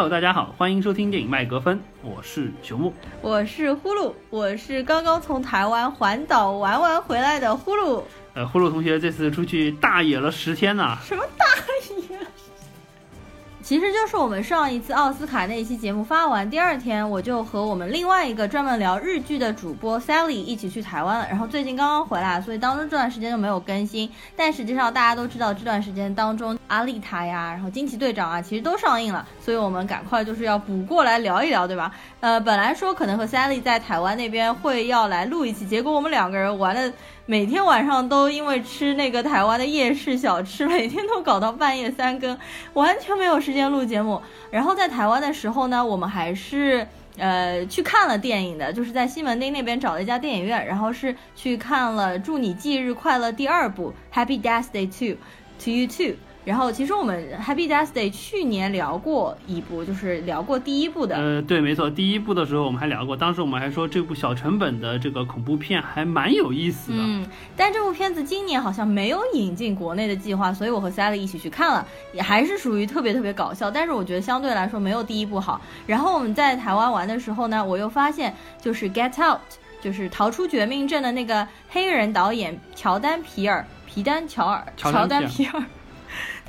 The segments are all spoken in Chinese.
Hello，大家好，欢迎收听电影麦格芬，我是熊木，我是呼噜，我是刚刚从台湾环岛玩完回来的呼噜。呃，呼噜同学这次出去大野了十天呢。什么大野？其实就是我们上一次奥斯卡那一期节目发完，第二天我就和我们另外一个专门聊日剧的主播 Sally 一起去台湾了。然后最近刚刚回来，所以当中这段时间就没有更新。但实际上大家都知道，这段时间当中，阿丽塔呀，然后惊奇队长啊，其实都上映了，所以我们赶快就是要补过来聊一聊，对吧？呃，本来说可能和 Sally 在台湾那边会要来录一期，结果我们两个人玩的。每天晚上都因为吃那个台湾的夜市小吃，每天都搞到半夜三更，完全没有时间录节目。然后在台湾的时候呢，我们还是呃去看了电影的，就是在西门町那边找了一家电影院，然后是去看了《祝你忌日快乐》第二部《Happy Death Day Two To You Too》。然后其实我们 Happy Death Day 去年聊过一部，就是聊过第一部的。呃，对，没错，第一部的时候我们还聊过，当时我们还说这部小成本的这个恐怖片还蛮有意思的。嗯，但这部片子今年好像没有引进国内的计划，所以我和 Sally 一起去看了，也还是属于特别特别搞笑，但是我觉得相对来说没有第一部好。然后我们在台湾玩的时候呢，我又发现就是 Get Out，就是逃出绝命镇的那个黑人导演乔丹皮尔，皮丹乔尔，乔丹皮尔。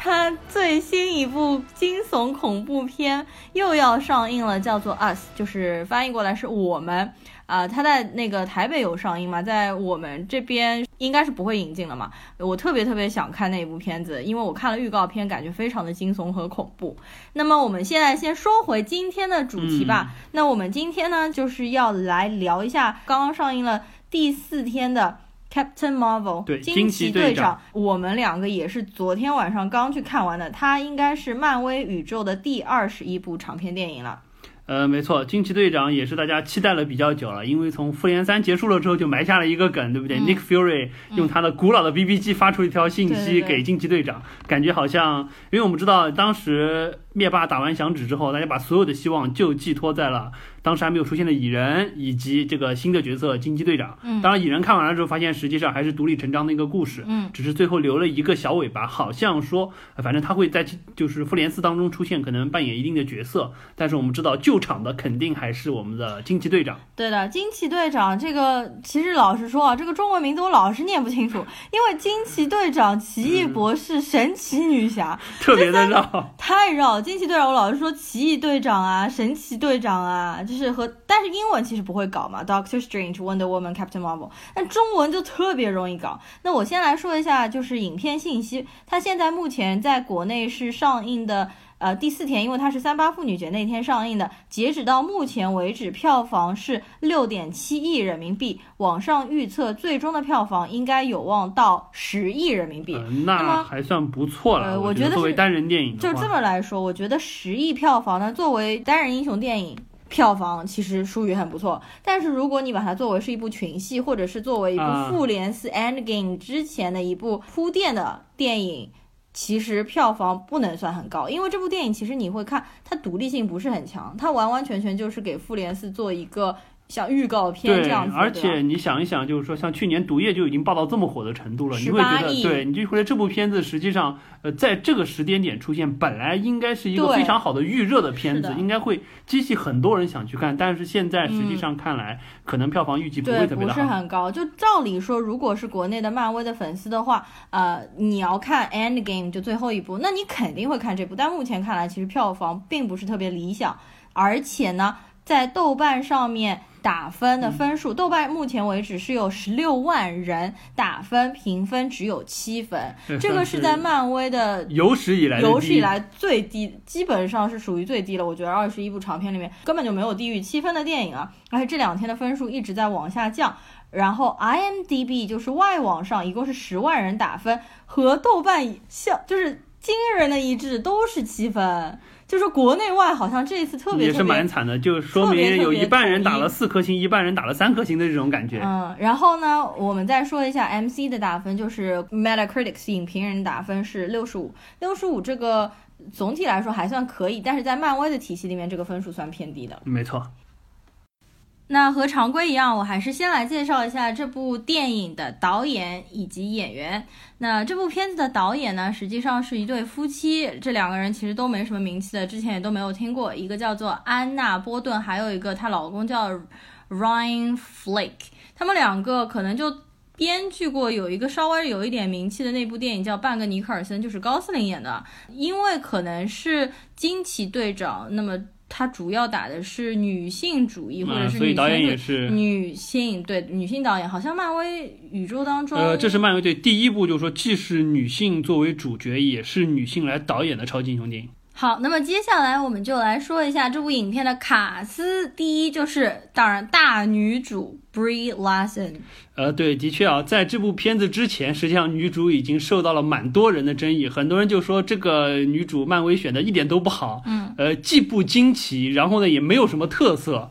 他最新一部惊悚恐怖片又要上映了，叫做《Us》，就是翻译过来是我们啊。他在那个台北有上映嘛，在我们这边应该是不会引进了嘛。我特别特别想看那部片子，因为我看了预告片，感觉非常的惊悚和恐怖。那么我们现在先说回今天的主题吧。那我们今天呢，就是要来聊一下刚刚上映了第四天的。Captain Marvel，对，惊奇队长，我们两个也是昨天晚上刚去看完的，它应该是漫威宇宙的第二十一部长篇电影了。呃，没错，惊奇队长也是大家期待了比较久了，因为从复联三结束了之后就埋下了一个梗，对不对？Nick Fury 用他的古老的 BB 机发出一条信息给惊奇队长，感觉好像，因为我们知道当时灭霸打完响指之后，大家把所有的希望就寄托在了。当时还没有出现的蚁人，以及这个新的角色惊奇队长。嗯，当然蚁人看完了之后，发现实际上还是独立成章的一个故事。嗯，只是最后留了一个小尾巴，好像说，反正他会在就是复联四当中出现，可能扮演一定的角色。但是我们知道救场的肯定还是我们的惊奇队长。对的，惊奇队长这个其实老实说啊，这个中文名字我老是念不清楚，因为惊奇队长、奇异博士、神奇女侠 特别的绕，太绕。惊奇队长我老是说奇异队长啊，神奇队长啊。就是和，但是英文其实不会搞嘛，Doctor Strange、Wonder Woman、Captain Marvel，但中文就特别容易搞。那我先来说一下，就是影片信息，它现在目前在国内是上映的，呃，第四天，因为它是三八妇女节那天上映的，截止到目前为止，票房是六点七亿人民币，网上预测最终的票房应该有望到十亿人民币，那还算不错了。我觉得作为单人电影，就这么来说，我觉得十亿票房呢，作为单人英雄电影。票房其实数据很不错，但是如果你把它作为是一部群戏，或者是作为一部复联四 Endgame 之前的一部铺垫的电影，其实票房不能算很高，因为这部电影其实你会看它独立性不是很强，它完完全全就是给复联四做一个。像预告片这样子，而且你想一想，就是说，像去年《毒液》就已经爆到这么火的程度了，你会觉得，对，你就觉得这部片子实际上，呃，在这个时间点出现，本来应该是一个非常好的预热的片子，应该会激起很多人想去看。但是现在实际上看来，可能票房预计不会特别大，不是很高。就照理说，如果是国内的漫威的粉丝的话，呃，你要看《End Game》就最后一部，那你肯定会看这部。但目前看来，其实票房并不是特别理想，而且呢，在豆瓣上面。打分的分数，豆瓣目前为止是有十六万人打分，评分只有七分，这个是在漫威的有史以来有史以来最低，基本上是属于最低了。我觉得二十一部长片里面根本就没有低于七分的电影啊，而且这两天的分数一直在往下降。然后 IMDB 就是外网上一共是十万人打分，和豆瓣像就是惊人的一致，都是七分。就是国内外好像这一次特别也是蛮惨的，就说明有一半人打了四颗星，一半人打了三颗星的这种感觉。嗯，然后呢，我们再说一下 MC 的打分，就是 Metacritic 影评人打分是六十五，六十五这个总体来说还算可以，但是在漫威的体系里面，这个分数算偏低的。没错。那和常规一样，我还是先来介绍一下这部电影的导演以及演员。那这部片子的导演呢，实际上是一对夫妻，这两个人其实都没什么名气的，之前也都没有听过。一个叫做安娜波顿，还有一个她老公叫 Ryan Flake。他们两个可能就编剧过有一个稍微有一点名气的那部电影叫《半个尼克尔森》，就是高斯林演的。因为可能是惊奇队长，那么。他主要打的是女性主义，或者是女性女性对女性导演，好像漫威宇宙当中，呃，这是漫威对第一部，就是说既是女性作为主角，也是女性来导演的超级英雄电影。好，那么接下来我们就来说一下这部影片的卡斯。第一就是，当然大女主 Brie Larson。呃，对，的确啊，在这部片子之前，实际上女主已经受到了蛮多人的争议，很多人就说这个女主漫威选的一点都不好，嗯，呃，既不惊奇，然后呢也没有什么特色。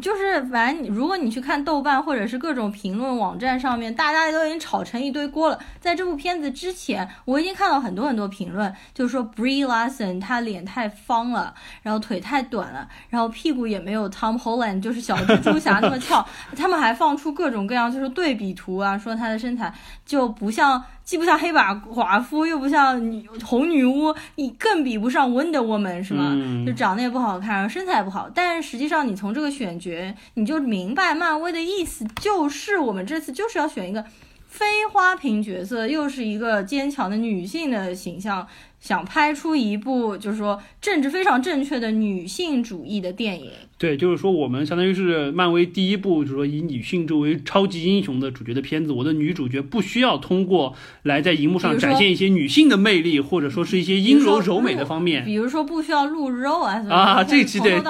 就是反正如果你去看豆瓣或者是各种评论网站上面，大家都已经炒成一堆锅了。在这部片子之前，我已经看到很多很多评论，就是说 Brie Larson 她脸太方了，然后腿太短了，然后屁股也没有 Tom Holland 就是小蜘蛛侠那么翘。他们还放出各种各样就是对比图啊，说她的身材就不像。既不像黑寡寡妇，又不像女红女巫，你更比不上 Wonder Woman，是吗？就长得也不好看，身材也不好。但是实际上，你从这个选角，你就明白漫威的意思，就是我们这次就是要选一个非花瓶角色，又是一个坚强的女性的形象。想拍出一部就是说政治非常正确的女性主义的电影，对，就是说我们相当于是漫威第一部，就是说以女性作为超级英雄的主角的片子。我的女主角不需要通过来在荧幕上展现一些女性的魅力，或者说是一些阴柔柔美的方面，比如说不需要露肉啊什么。啊，这期对，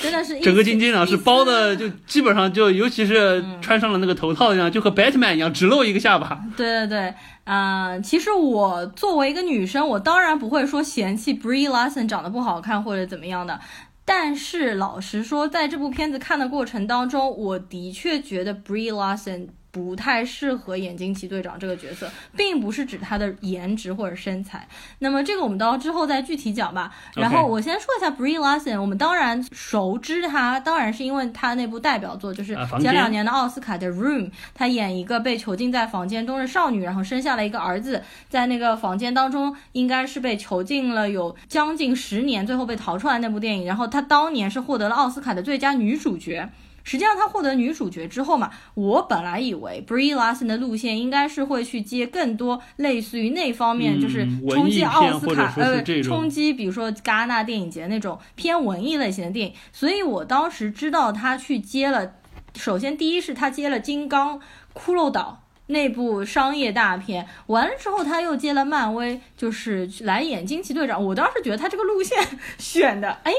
真的是整个金金呢是包的，就基本上就尤其是穿上了那个头套一样，就和 Batman 一样，只露一个下巴。对对对。啊，其实我作为一个女生，我当然不会说嫌弃 Brie Larson 长得不好看或者怎么样的。但是老实说，在这部片子看的过程当中，我的确觉得 Brie Larson。不太适合演惊奇队长这个角色，并不是指他的颜值或者身材。那么这个我们到之后再具体讲吧。然后我先说一下 Brie Larson，我们当然熟知她，当然是因为他那部代表作就是前两年的奥斯卡的 Room，她演一个被囚禁在房间中的少女，然后生下了一个儿子，在那个房间当中应该是被囚禁了有将近十年，最后被逃出来那部电影。然后她当年是获得了奥斯卡的最佳女主角。实际上，他获得女主角之后嘛，我本来以为 Brie Larson 的路线应该是会去接更多类似于那方面，就是冲击奥斯卡呃，冲击比如说戛纳电影节那种偏文艺类型的电影。所以我当时知道他去接了，首先第一是他接了《金刚》《骷髅岛》。那部商业大片完了之后，他又接了漫威，就是来演惊奇队长。我当时觉得他这个路线 选的，哎，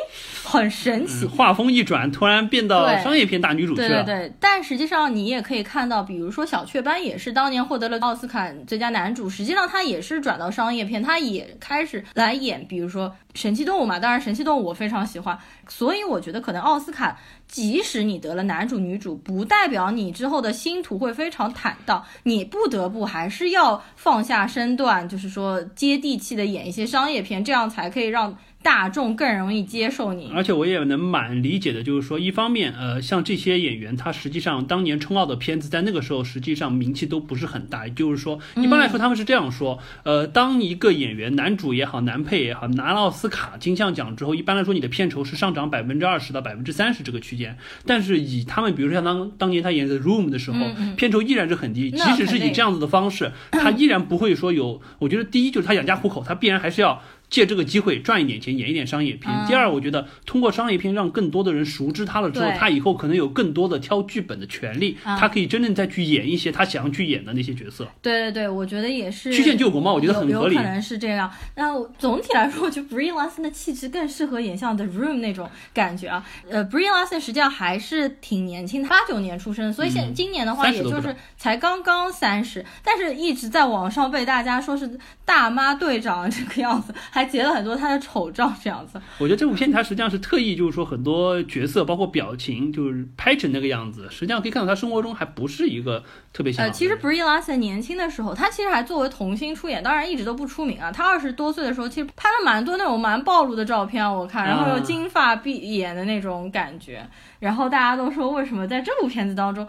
很神奇。画风一转，突然变到商业片大女主去了。对对对，但实际上你也可以看到，比如说小雀斑也是当年获得了奥斯卡最佳男主，实际上他也是转到商业片，他也开始来演，比如说神奇动物嘛。当然，神奇动物我非常喜欢，所以我觉得可能奥斯卡。即使你得了男主女主，不代表你之后的星途会非常坦荡，你不得不还是要放下身段，就是说接地气的演一些商业片，这样才可以让。大众更容易接受你，而且我也能蛮理解的，就是说，一方面，呃，像这些演员，他实际上当年冲奥的片子，在那个时候实际上名气都不是很大。也就是说，一般来说他们是这样说，呃，当一个演员，男主也好，男配也好，拿了奥斯卡金像奖之后，一般来说你的片酬是上涨百分之二十到百分之三十这个区间。但是以他们，比如说像当当年他演的《Room》的时候，片酬依然是很低，即使是以这样子的方式，他依然不会说有。我觉得第一就是他养家糊口，他必然还是要。借这个机会赚一点钱，演一点商业片。第二，我觉得通过商业片让更多的人熟知他了之后，他以后可能有更多的挑剧本的权利，他可以真正再去演一些他想要去演的那些角色。对对对，我觉得也是。曲线救国嘛，我觉得很合理。有可能是这样。那总体来说，我觉得 Brie Larson 的气质更适合演像 The Room 那种感觉啊。呃，Brie Larson 实际上还是挺年轻的，八九年出生，所以现今年的话，也就是才刚刚三十，但是一直在网上被大家说是大妈队长这个样子。还截了很多他的丑照这样子。我觉得这部片他实际上是特意就是说很多角色包括表情就是拍成那个样子，实际上可以看到他生活中还不是一个特别呃，其实 Brie Larson 年轻的时候，他其实还作为童星出演，当然一直都不出名啊。他二十多岁的时候，其实拍了蛮多那种蛮暴露的照片，我看，然后又金发碧眼的那种感觉。然后大家都说，为什么在这部片子当中，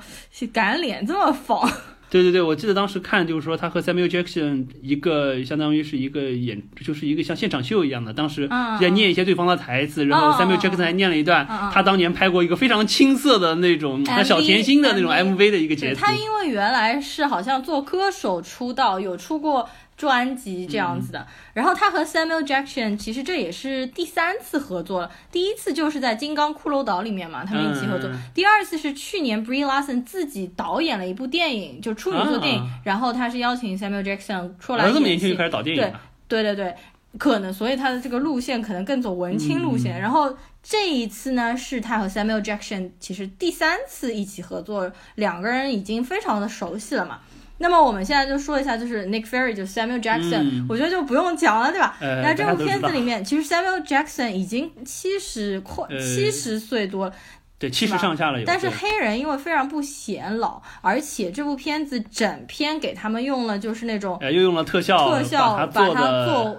敢脸这么 仿？对对对，我记得当时看就是说他和 Samuel Jackson 一个相当于是一个演，就是一个像现场秀一样的，当时在念一些对方的台词，然后 Samuel Jackson 还念了一段他当年拍过一个非常青涩的那种小甜心的那种 MV 的一个节奏。他因为原来是好像做歌手出道，有出过。专辑这样子的，然后他和 Samuel Jackson 其实这也是第三次合作了，第一次就是在《金刚骷髅岛》里面嘛，他们一起合作。第二次是去年 Brie Larson 自己导演了一部电影，就处女座电影，然后他是邀请 Samuel Jackson 出来。这么年轻就开始导电影了？对对对对，可能所以他的这个路线可能更走文青路线。然后这一次呢，是他和 Samuel Jackson 其实第三次一起合作，两个人已经非常的熟悉了嘛。那么我们现在就说一下，就是 Nick Fury，就是 Samuel Jackson，我觉得就不用讲了，对吧？那这部片子里面，其实 Samuel Jackson 已经七十快七十岁多了，对，七十上下了。但是黑人因为非常不显老，而且这部片子整片给他们用了就是那种，又用了特效，特效把它做。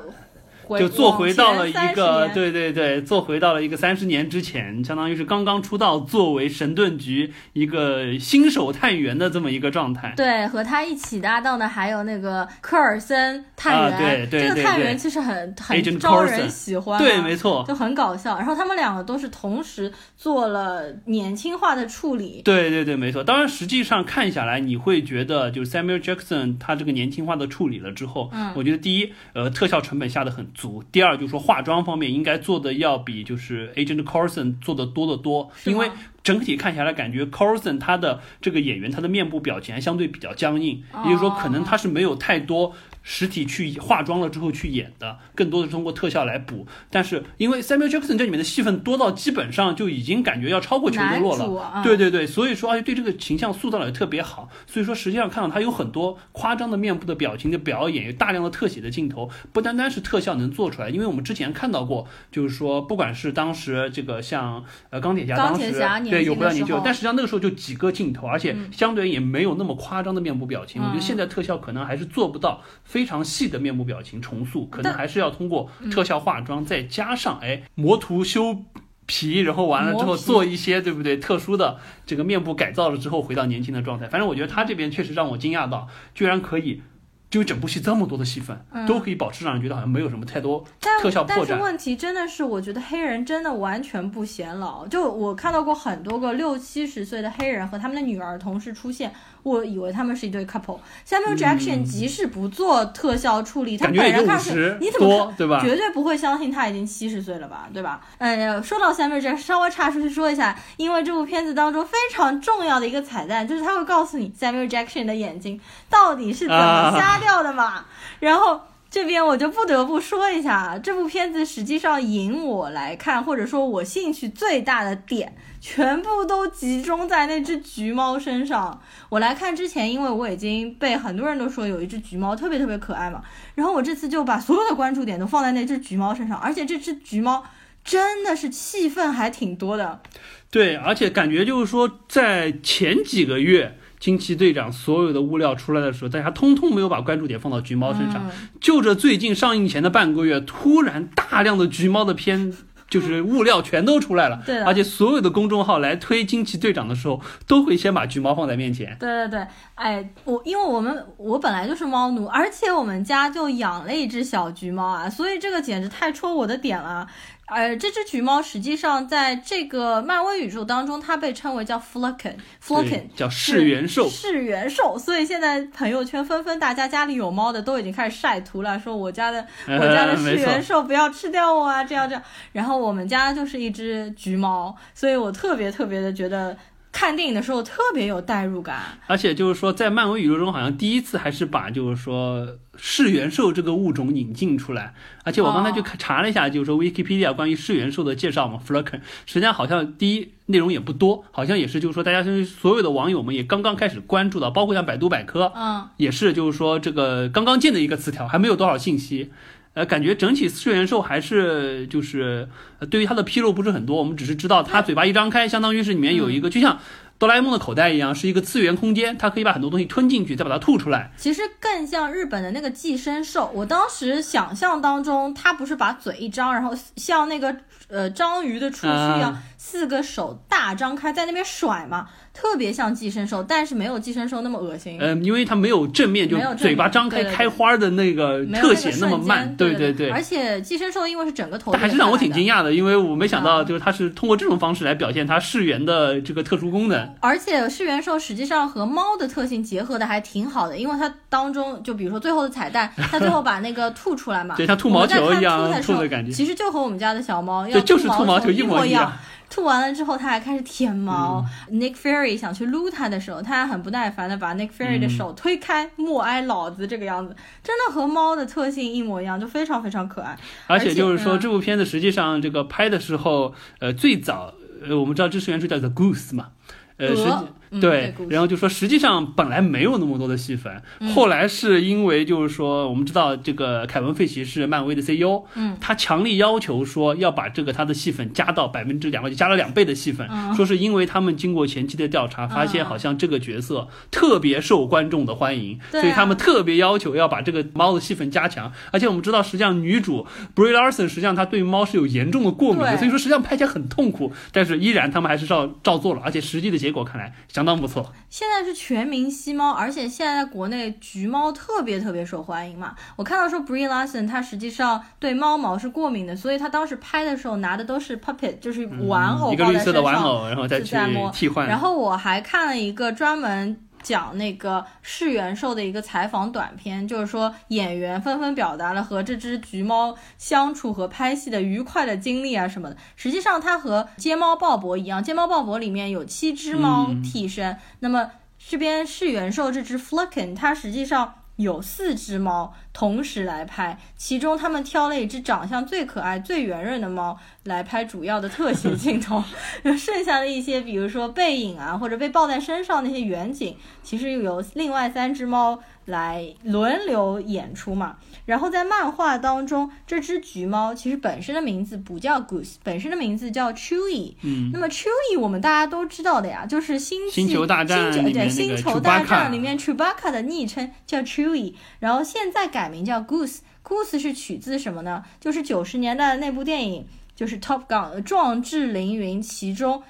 就做回到了一个，对对对，做回到了一个三十年之前，相当于是刚刚出道，作为神盾局一个新手探员的这么一个状态。对，和他一起搭档的还有那个科尔森探员，这个探员其实很很招人喜欢，对，没错，就很搞笑。然后他们两个都是同时做了年轻化的处理。对对对，没错。当然，实际上看下来，你会觉得就是 Samuel Jackson 他这个年轻化的处理了之后，嗯，我觉得第一，呃，特效成本下的很。足。第二就是说化妆方面应该做的要比就是 Agent Coulson 做的多得多，因为整体看下来感觉 Coulson 他的这个演员他的面部表情还相对比较僵硬，也就是说可能他是没有太多。实体去化妆了之后去演的，更多的是通过特效来补。但是因为 Samuel Jackson 这里面的戏份多到基本上就已经感觉要超过裘德洛了。对对对，所以说而且对这个形象塑造的也特别好。所以说实际上看到他有很多夸张的面部的表情的表演，有大量的特写的镜头，不单单是特效能做出来。因为我们之前看到过，就是说不管是当时这个像呃钢铁侠当时对有不到年纪，但实际上那个时候就几个镜头，而且相对也没有那么夸张的面部表情。我觉得现在特效可能还是做不到。非常细的面部表情重塑，可能还是要通过特效化妆，再加上哎磨图修皮，然后完了之后做一些对不对特殊的这个面部改造了之后回到年轻的状态。反正我觉得他这边确实让我惊讶到，居然可以。就整部戏这么多的戏份，都可以保持让人觉得好像没有什么太多特效破绽。但是问题真的是，我觉得黑人真的完全不显老。就我看到过很多个六七十岁的黑人和他们的女儿同时出现，我以为他们是一对 couple。Samuel Jackson 即使不做特效处理，他本人看是你怎么对吧？绝对不会相信他已经七十岁了吧，对吧？嗯，说到 Samuel Jackson，稍微插出去说一下，因为这部片子当中非常重要的一个彩蛋，就是他会告诉你 Samuel Jackson 的眼睛到底是怎么瞎。掉的嘛，然后这边我就不得不说一下，这部片子实际上引我来看，或者说我兴趣最大的点，全部都集中在那只橘猫身上。我来看之前，因为我已经被很多人都说有一只橘猫特别特别可爱嘛，然后我这次就把所有的关注点都放在那只橘猫身上，而且这只橘猫真的是戏份还挺多的。对，而且感觉就是说，在前几个月。惊奇队长所有的物料出来的时候，大家通通没有把关注点放到橘猫身上。就这最近上映前的半个月，突然大量的橘猫的片，就是物料全都出来了。对，而且所有的公众号来推惊奇队长的时候，都会先把橘猫放在面前。对对对，哎，我因为我们我本来就是猫奴，而且我们家就养了一只小橘猫啊，所以这个简直太戳我的点了。呃，这只橘猫实际上在这个漫威宇宙当中，它被称为叫 Flocken，Flocken 叫噬元兽，噬元兽。所以现在朋友圈纷纷，大家家里有猫的都已经开始晒图了，说我家的 我家的噬元兽不要吃掉我啊，这样这样。然后我们家就是一只橘猫，所以我特别特别的觉得。看电影的时候特别有代入感，而且就是说，在漫威宇宙中，好像第一次还是把就是说噬元兽这个物种引进出来。而且我刚才就查了一下，就是说 Wikipedia 关于噬元兽的介绍嘛，Fluken，实际上好像第一内容也不多，好像也是就是说大家所有的网友们也刚刚开始关注到，包括像百度百科，嗯，也是就是说这个刚刚建的一个词条，还没有多少信息。呃，感觉整体四元兽还是就是对于它的披露不是很多，我们只是知道它嘴巴一张开，相当于是里面有一个，就像。哆啦 A 梦的口袋一样，是一个次元空间，它可以把很多东西吞进去，再把它吐出来。其实更像日本的那个寄生兽。我当时想象当中，它不是把嘴一张，然后像那个呃章鱼的触须一样，四个手大张开在那边甩嘛。特别像寄生兽，但是没有寄生兽那么恶心。嗯，因为它没有正面，就嘴巴张开开花的那个特写那么慢。对对对。而且寄生兽因为是整个头，但还是让我挺惊讶的，因为我没想到就是它是通过这种方式来表现它噬元的这个特殊功能。而且噬元兽实际上和猫的特性结合的还挺好的，因为它当中就比如说最后的彩蛋，它最后把那个吐出来嘛，对，它吐毛球一样吐的感觉，其实就和我们家的小猫要就是吐毛球一模一样。吐完了之后，他还开始舔毛。Nick Fury 想去撸他的时候，他还很不耐烦的把 Nick Fury 的手推开，默哀老子这个样子，真的和猫的特性一模一样，就非常非常可爱。而且就是说，这部片子实际上这个拍的时候，呃，最早呃，我们知道知识原著叫 The Goose 嘛，呃，实际。对，然后就说实际上本来没有那么多的戏份，后来是因为就是说我们知道这个凯文费奇是漫威的 CEO，嗯，他强力要求说要把这个他的戏份加到百分之两，就加了两倍的戏份，说是因为他们经过前期的调查，发现好像这个角色特别受观众的欢迎，所以他们特别要求要把这个猫的戏份加强。而且我们知道，实际上女主 Brie Larson 实际上她对猫是有严重的过敏的，所以说实际上拍起来很痛苦，但是依然他们还是照照做了，而且实际的结果看来。相当不错。现在是全民吸猫，而且现在在国内橘猫特别特别受欢迎嘛。我看到说 Brie Larson 她实际上对猫毛是过敏的，所以她当时拍的时候拿的都是 puppet，就是玩偶，一个绿色的玩偶，然后再去替换。然后我还看了一个专门。讲那个世元兽的一个采访短片，就是说演员纷纷表达了和这只橘猫相处和拍戏的愉快的经历啊什么的。实际上，它和街猫鲍勃一样，街猫鲍勃里面有七只猫替身，那么这边世元兽这只 f l u k e n 它实际上。有四只猫同时来拍，其中他们挑了一只长相最可爱、最圆润的猫来拍主要的特写镜头，剩下的一些，比如说背影啊，或者被抱在身上那些远景，其实又由另外三只猫。来轮流演出嘛，然后在漫画当中，这只橘猫其实本身的名字不叫 Goose，本身的名字叫 Chewy。嗯，那么 Chewy 我们大家都知道的呀，就是星星球大战对星球大战里面 Chewbacca 的昵称叫 Chewy，然后现在改名叫 Goose，Goose 是取自什么呢？就是九十年代的那部电影，就是 Top Gun 壮志凌云其中。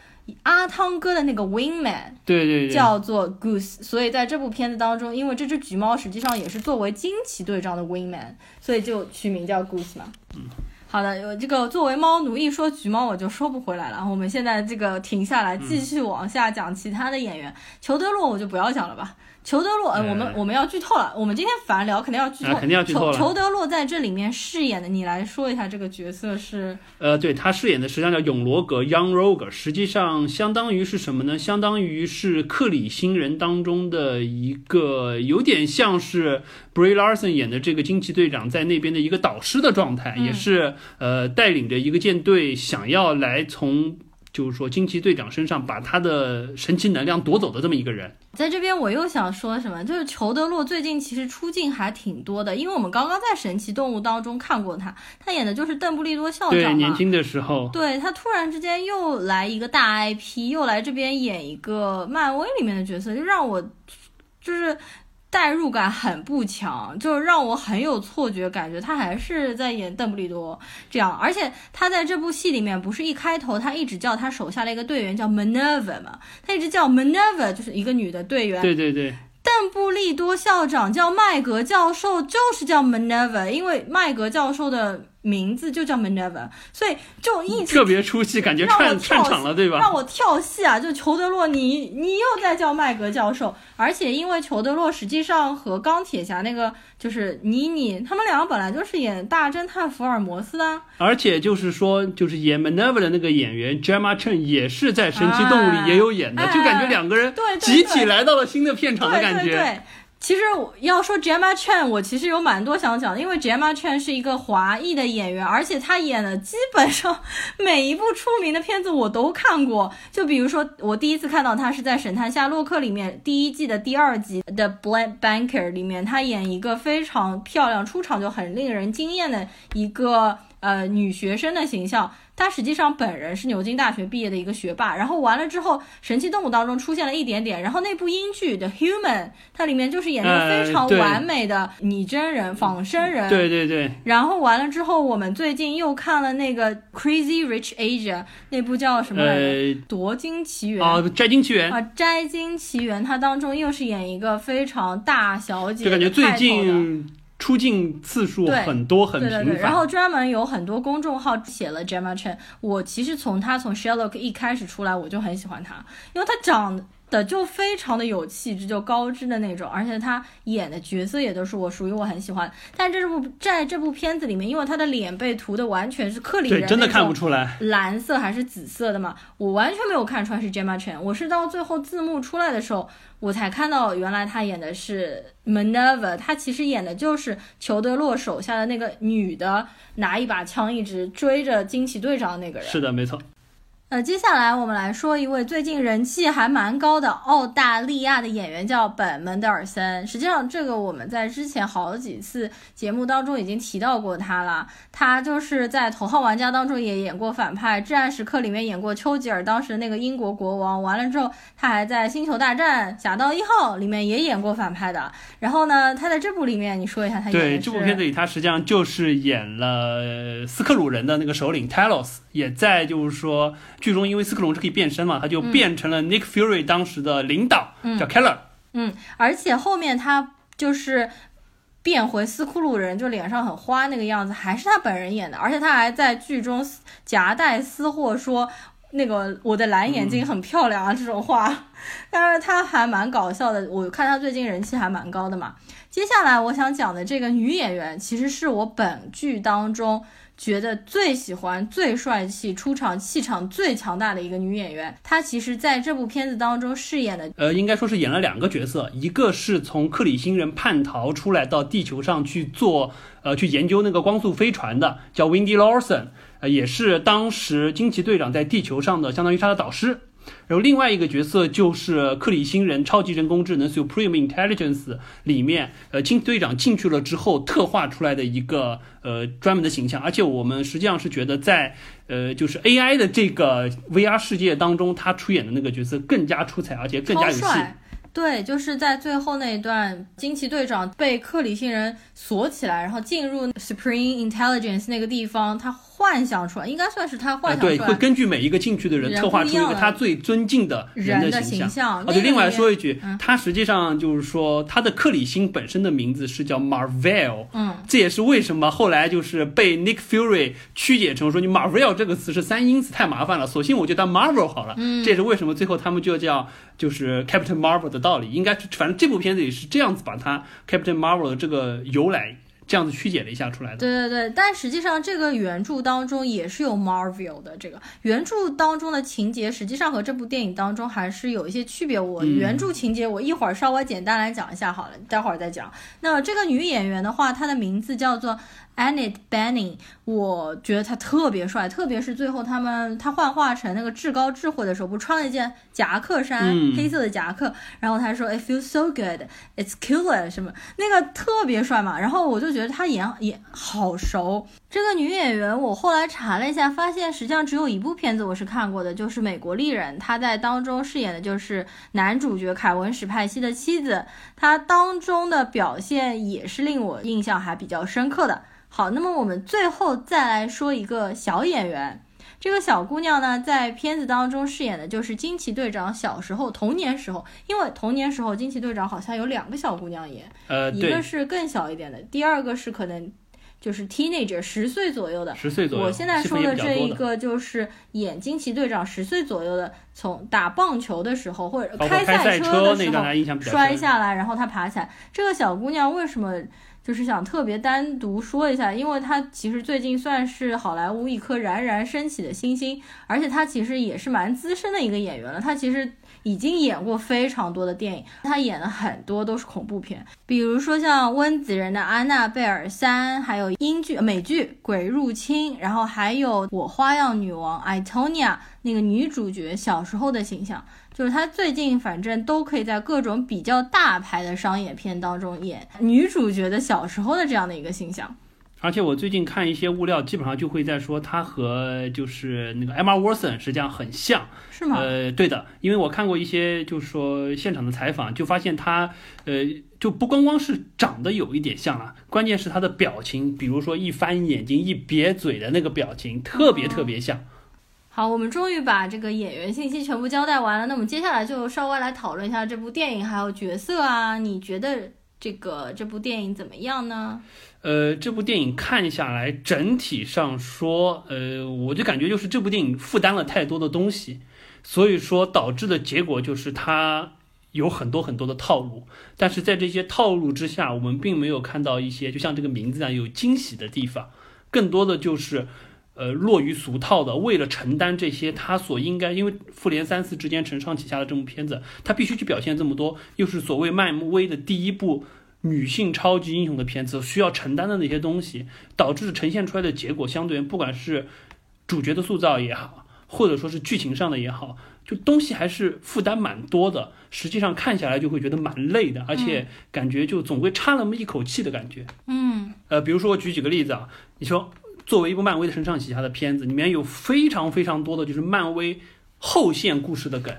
阿汤哥的那个 Wingman，对对对，叫做 Goose，所以在这部片子当中，因为这只橘猫实际上也是作为惊奇队长的 Wingman，所以就取名叫 Goose 嘛。嗯，好的，有这个作为猫奴一说橘猫，我就说不回来了。我们现在这个停下来，继续往下讲其他的演员。裘德洛我就不要讲了吧。裘德洛，呃，我们我们要剧透了。我们今天反聊肯定要剧透，肯定要剧透了。裘德洛在这里面饰演的，你来说一下这个角色是？呃，对他饰演的实际上叫永罗格 （Young Roger），实际上相当于是什么呢？相当于是克里星人当中的一个，有点像是 Brie Larson 演的这个惊奇队长在那边的一个导师的状态，也是呃带领着一个舰队想要来从。就是说，惊奇队长身上把他的神奇能量夺走的这么一个人，在这边我又想说什么，就是裘德洛最近其实出镜还挺多的，因为我们刚刚在神奇动物当中看过他，他演的就是邓布利多校长对，年轻的时候，对他突然之间又来一个大 IP，又来这边演一个漫威里面的角色，就让我就是。代入感很不强，就是让我很有错觉，感觉他还是在演邓布利多这样。而且他在这部戏里面，不是一开头他一直叫他手下的一个队员叫 Minerva 嘛？他一直叫 Minerva，就是一个女的队员。对对对。邓布利多校长叫麦格教授，就是叫 Minerva，因为麦格教授的。名字就叫 Minerva，所以就一特别出戏，感觉串串场了，对吧？让我跳戏啊！就裘德洛，你你又在叫麦格教授，而且因为裘德洛实际上和钢铁侠那个就是妮妮，他们两个本来就是演大侦探福尔摩斯的，而且就是说，就是演 Minerva 的那个演员 Gemma Chan 也是在神奇动物里也有演的，就感觉两个人集体来到了新的片场的感觉。其实要说 Gemma Chan，我其实有蛮多想讲的，因为 Gemma Chan 是一个华裔的演员，而且她演的基本上每一部出名的片子我都看过。就比如说，我第一次看到她是在《神探夏洛克》里面第一季的第二集的 Black Banker 里面，她演一个非常漂亮、出场就很令人惊艳的一个呃女学生的形象。他实际上本人是牛津大学毕业的一个学霸，然后完了之后，《神奇动物》当中出现了一点点，然后那部英剧的《Human》，它里面就是演那个非常完美的拟真人、仿生人。对对对。然后完了之后，我们最近又看了那个《Crazy Rich Asia》，那部叫什么来着？《夺金奇缘》啊，《摘金奇缘》啊，《摘金奇缘》，它当中又是演一个非常大小姐，就感觉最近。出镜次数很多，很频繁。然后专门有很多公众号写了 Gemma Chan。我其实从他从 Sherlock 一开始出来，我就很喜欢他，因为他长。的就非常的有气质，就高知的那种，而且他演的角色也都是我属于我很喜欢。但这部在这部片子里面，因为他的脸被涂的完全是克里人，真的看不出来蓝色还是紫色的嘛，我完全没有看出来是 Gemma Chan。我是到最后字幕出来的时候，我才看到原来他演的是 Minerva，他其实演的就是裘德洛手下的那个女的，拿一把枪一直追着惊奇队长的那个人。是的，没错。呃，接下来我们来说一位最近人气还蛮高的澳大利亚的演员，叫本门德尔森。实际上，这个我们在之前好几次节目当中已经提到过他了。他就是在《头号玩家》当中也演过反派，《至暗时刻》里面演过丘吉尔，当时那个英国国王。完了之后，他还在《星球大战：侠盗一号》里面也演过反派的。然后呢，他在这部里面，你说一下他演对这部片子里，他实际上就是演了斯克鲁人的那个首领 Talos，也在就是说。剧中因为斯克隆是可以变身嘛，他就变成了 Nick Fury 当时的领导，叫 Keller。嗯，而且后面他就是变回斯库鲁人，就脸上很花那个样子，还是他本人演的。而且他还在剧中夹带私货说那个我的蓝眼睛很漂亮啊这种话，但是他还蛮搞笑的。我看他最近人气还蛮高的嘛。接下来我想讲的这个女演员，其实是我本剧当中。觉得最喜欢、最帅气、出场气场最强大的一个女演员，她其实在这部片子当中饰演的，呃，应该说是演了两个角色，一个是从克里星人叛逃出来到地球上去做，呃，去研究那个光速飞船的，叫 Windy Lawson，呃，也是当时惊奇队长在地球上的，相当于他的导师。然后另外一个角色就是克里星人超级人工智能 Supreme Intelligence 里面，呃，惊奇队长进去了之后特化出来的一个呃专门的形象，而且我们实际上是觉得在呃就是 AI 的这个 VR 世界当中，他出演的那个角色更加出彩，而且更加有戏。对，就是在最后那一段，惊奇队长被克里星人锁起来，然后进入 Supreme Intelligence 那个地方，他。幻想出来，应该算是他幻想出来。对，会根据每一个进去的人，策划出一个他最尊敬的人的形象。哦，对，另外说一句，他实际上就是说，他的克里星本身的名字是叫 Marvel。嗯，这也是为什么后来就是被 Nick Fury 曲解成说你 Marvel 这个词是三音词太麻烦了，索性我就当 Marvel 好了。嗯，这也是为什么最后他们就叫就是 Captain Marvel 的道理。应该是反正这部片子也是这样子把它 Captain Marvel 的这个由来。这样子曲解了一下出来的，对对对，但实际上这个原著当中也是有 Marvel 的，这个原著当中的情节实际上和这部电影当中还是有一些区别。我原著情节我一会儿稍微简单来讲一下好了，待会儿再讲。那这个女演员的话，她的名字叫做。Annette Bening，我觉得他特别帅，特别是最后他们他幻化成那个至高智慧的时候，不穿了一件夹克衫，黑色的夹克，然后他说 It feels so good, it's killer 什么那个特别帅嘛，然后我就觉得他演演好熟。这个女演员我后来查了一下，发现实际上只有一部片子我是看过的，就是《美国丽人》，她在当中饰演的就是男主角凯文史派西的妻子，她当中的表现也是令我印象还比较深刻的。好，那么我们最后再来说一个小演员，这个小姑娘呢，在片子当中饰演的就是惊奇队长小时候童年时候，因为童年时候惊奇队长好像有两个小姑娘演，呃，一个是更小一点的，第二个是可能就是 teenager 十岁左右的，十岁左右。我现在说的这一个就是演惊奇队长十岁左右的，从打棒球的时候或者开赛车的时候摔下来，然后他爬起来。这个小姑娘为什么？就是想特别单独说一下，因为她其实最近算是好莱坞一颗冉冉升起的星星，而且她其实也是蛮资深的一个演员了。她其实已经演过非常多的电影，他演了很多都是恐怖片，比如说像温子仁的《安娜贝尔三》，还有英剧、美剧《鬼入侵》，然后还有《我花样女王》艾托尼亚那个女主角小时候的形象，就是他最近反正都可以在各种比较大牌的商业片当中演女主角的小时候的这样的一个形象。而且我最近看一些物料，基本上就会在说他和就是那个 Emma Watson 实际上很像，是吗？呃，对的，因为我看过一些就是说现场的采访，就发现他呃就不光光是长得有一点像了，关键是他的表情，比如说一翻眼睛、一瘪嘴的那个表情，特别特别像。好，我们终于把这个演员信息全部交代完了，那我们接下来就稍微来讨论一下这部电影还有角色啊，你觉得这个这部电影怎么样呢？呃，这部电影看下来，整体上说，呃，我就感觉就是这部电影负担了太多的东西，所以说导致的结果就是它有很多很多的套路，但是在这些套路之下，我们并没有看到一些就像这个名字一样有惊喜的地方，更多的就是呃落于俗套的，为了承担这些他所应该，因为复联三四之间承上启下的这部片子，他必须去表现这么多，又是所谓漫威的第一部。女性超级英雄的片子需要承担的那些东西，导致呈现出来的结果，相对不管是主角的塑造也好，或者说是剧情上的也好，就东西还是负担蛮多的。实际上看下来就会觉得蛮累的，而且感觉就总会差那么一口气的感觉。嗯，呃，比如说我举几个例子啊，你说作为一部漫威的承上启下的片子，里面有非常非常多的就是漫威后线故事的梗。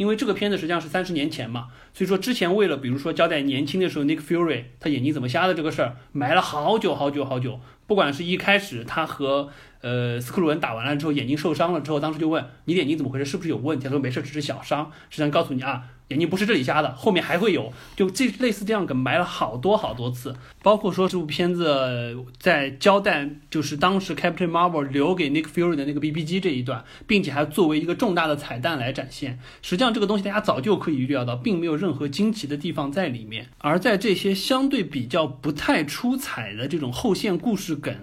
因为这个片子实际上是三十年前嘛，所以说之前为了比如说交代年轻的时候 Nick Fury 他眼睛怎么瞎的这个事儿，埋了好久好久好久。不管是一开始他和呃斯克鲁恩打完了之后眼睛受伤了之后，当时就问你眼睛怎么回事，是不是有问题？他说没事，只是小伤。实际上告诉你啊。眼睛不是这里瞎的，后面还会有，就这类似这样梗埋了好多好多次，包括说这部片子在交代就是当时 Captain Marvel 留给 Nick Fury 的那个 BB 机这一段，并且还作为一个重大的彩蛋来展现。实际上这个东西大家早就可以预料到，并没有任何惊奇的地方在里面。而在这些相对比较不太出彩的这种后线故事梗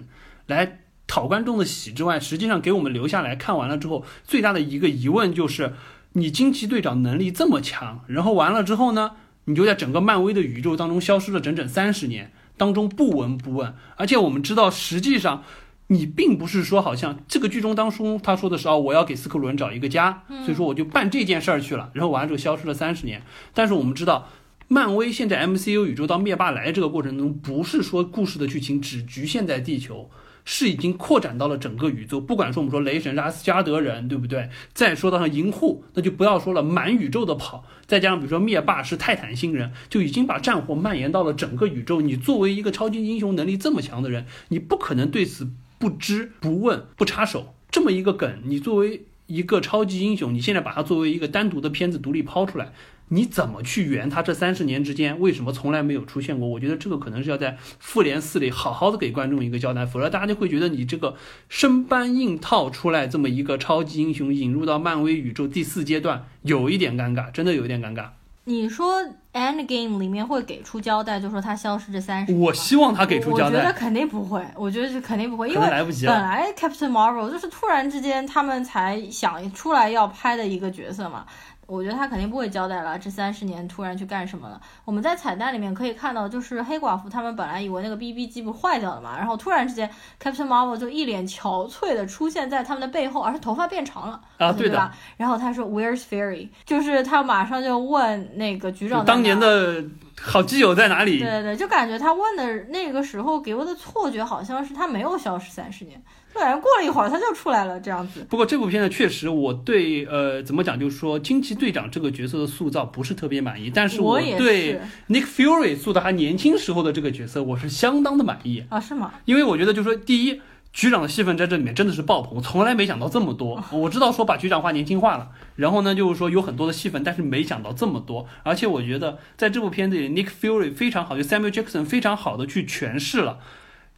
来讨观众的喜之外，实际上给我们留下来看完了之后，最大的一个疑问就是。你惊奇队长能力这么强，然后完了之后呢，你就在整个漫威的宇宙当中消失了整整三十年，当中不闻不问。而且我们知道，实际上你并不是说好像这个剧中当初他说的是哦，我要给斯克鲁恩找一个家，所以说我就办这件事儿去了，然后完了之后消失了三十年。但是我们知道，漫威现在 MCU 宇宙到灭霸来这个过程中，不是说故事的剧情只局限在地球。是已经扩展到了整个宇宙，不管说我们说雷神是阿斯加德人，对不对？再说到像银护，那就不要说了，满宇宙的跑，再加上比如说灭霸是泰坦星人，就已经把战火蔓延到了整个宇宙。你作为一个超级英雄能力这么强的人，你不可能对此不知不问不插手。这么一个梗，你作为一个超级英雄，你现在把它作为一个单独的片子独立抛出来。你怎么去圆他这三十年之间为什么从来没有出现过？我觉得这个可能是要在复联四里好好的给观众一个交代，否则大家就会觉得你这个生搬硬套出来这么一个超级英雄引入到漫威宇宙第四阶段，有一点尴尬，真的有一点尴尬。你说 End Game 里面会给出交代，就说他消失这三十，我希望他给出交代。我觉得肯定不会，我觉得是肯定不会，因为来不及本来 Captain Marvel 就是突然之间他们才想出来要拍的一个角色嘛。我觉得他肯定不会交代了，这三十年突然去干什么了？我们在彩蛋里面可以看到，就是黑寡妇他们本来以为那个 BB 机不坏掉了嘛，然后突然之间 Captain Marvel 就一脸憔悴的出现在他们的背后，而且头发变长了啊，对吧？然后他说 Where's Fairy？就是他马上就问那个局长，当年的好基友在哪里？对对对，就感觉他问的那个时候给我的错觉好像是他没有消失三十年。就感觉过了一会儿他就出来了，这样子。不过这部片子确实，我对呃怎么讲，就是说惊奇队长这个角色的塑造不是特别满意，但是我对 Nick Fury 塑造他年轻时候的这个角色，我是相当的满意啊？是吗？因为我觉得就是说，第一，局长的戏份在这里面真的是爆棚，从来没想到这么多。我知道说把局长画年轻化了，然后呢就是说有很多的戏份，但是没想到这么多。而且我觉得在这部片子里，Nick Fury 非常好，就 Samuel Jackson 非常好的去诠释了。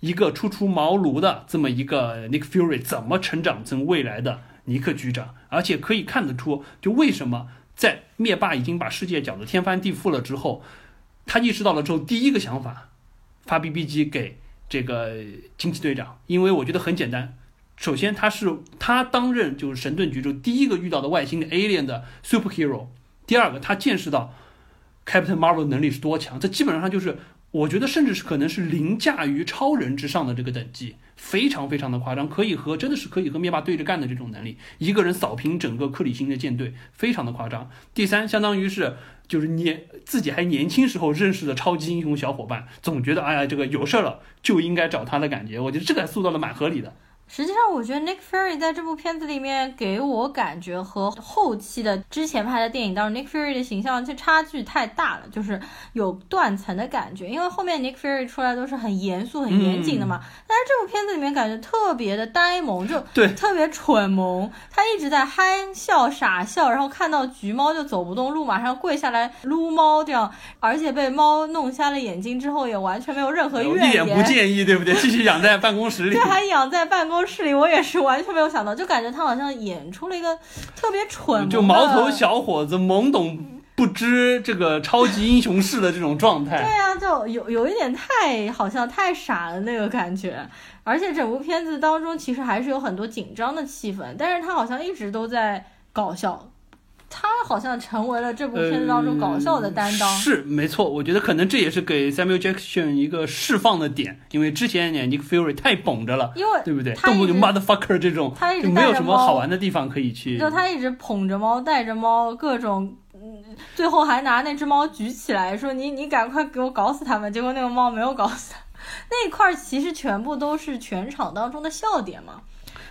一个初出茅庐的这么一个 Nick Fury 怎么成长成未来的尼克局长？而且可以看得出，就为什么在灭霸已经把世界搅得天翻地覆了之后，他意识到了之后，第一个想法发 BB 机给这个惊奇队长，因为我觉得很简单，首先他是他担任就是神盾局中第一个遇到的外星的 alien 的 superhero。第二个，他见识到 Captain Marvel 能力是多强，这基本上就是我觉得甚至是可能是凌驾于超人之上的这个等级，非常非常的夸张，可以和真的是可以和灭霸对着干的这种能力，一个人扫平整个克里星的舰队，非常的夸张。第三，相当于是就是年自己还年轻时候认识的超级英雄小伙伴，总觉得哎呀这个有事儿了就应该找他的感觉，我觉得这个塑造的蛮合理的。实际上，我觉得 Nick Fury 在这部片子里面给我感觉和后期的之前拍的电影当中 Nick Fury 的形象就差距太大了，就是有断层的感觉。因为后面 Nick Fury 出来都是很严肃、很严谨的嘛，但是这部片子里面感觉特别的呆萌，就对特别蠢萌。他一直在憨笑、傻笑，然后看到橘猫就走不动路，马上跪下来撸猫，这样，而且被猫弄瞎了眼睛之后，也完全没有任何怨言，一点不介意，对不对？继续养在办公室里，对，还养在办公。室里我也是完全没有想到，就感觉他好像演出了一个特别蠢，就毛头小伙子懵懂不知这个超级英雄式的这种状态。对呀，就有有一点太好像太傻了那个感觉，而且整部片子当中其实还是有很多紧张的气氛，但是他好像一直都在搞笑。他好像成为了这部片子当中搞笑的担当，是没错。我觉得可能这也是给 Samuel Jackson 一个释放的点，因为之前 Nick Fury 太绷着了，因为对不对？动不动就 motherfucker 这种，他一直没有什么好玩的地方可以去。就他一直捧着猫，带着猫，各种，嗯，最后还拿那只猫举起来说：“你你赶快给我搞死他们。”结果那个猫没有搞死，那一块其实全部都是全场当中的笑点嘛。